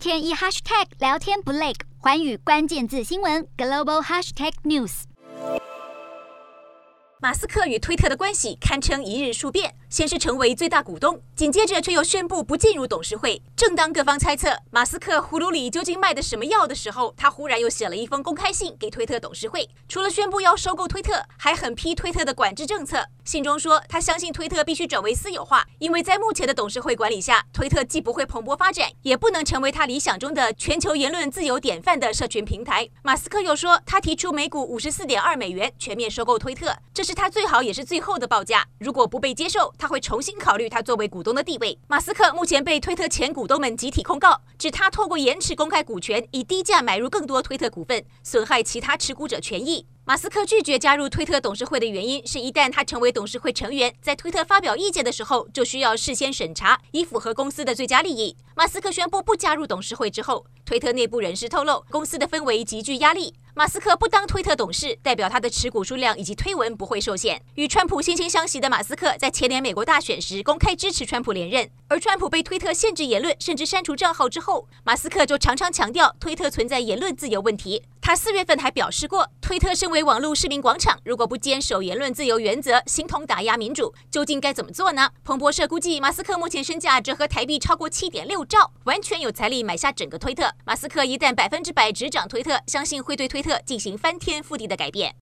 天一 hashtag 聊天不累，环宇关键字新闻 global hashtag news。马斯克与推特的关系堪称一日数变。先是成为最大股东，紧接着却又宣布不进入董事会。正当各方猜测马斯克葫芦里究竟卖的什么药的时候，他忽然又写了一封公开信给推特董事会，除了宣布要收购推特，还狠批推特的管制政策。信中说，他相信推特必须转为私有化，因为在目前的董事会管理下，推特既不会蓬勃发展，也不能成为他理想中的全球言论自由典范的社群平台。马斯克又说，他提出每股五十四点二美元全面收购推特，这是他最好也是最后的报价。如果不被接受，他会重新考虑他作为股东的地位。马斯克目前被推特前股东们集体控告，指他透过延迟公开股权，以低价买入更多推特股份，损害其他持股者权益。马斯克拒绝加入推特董事会的原因是，一旦他成为董事会成员，在推特发表意见的时候，就需要事先审查，以符合公司的最佳利益。马斯克宣布不加入董事会之后，推特内部人士透露，公司的氛围极具压力。马斯克不当推特董事，代表他的持股数量以及推文不会受限。与川普惺惺相惜的马斯克，在前年美国大选时公开支持川普连任，而川普被推特限制言论，甚至删除账号之后，马斯克就常常强调推特存在言论自由问题。他四月份还表示过，推特身为网络市民广场，如果不坚守言论自由原则，形同打压民主，究竟该怎么做呢？彭博社估计，马斯克目前身价折合台币超过七点六兆，完全有财力买下整个推特。马斯克一旦百分之百执掌推特，相信会对推特进行翻天覆地的改变。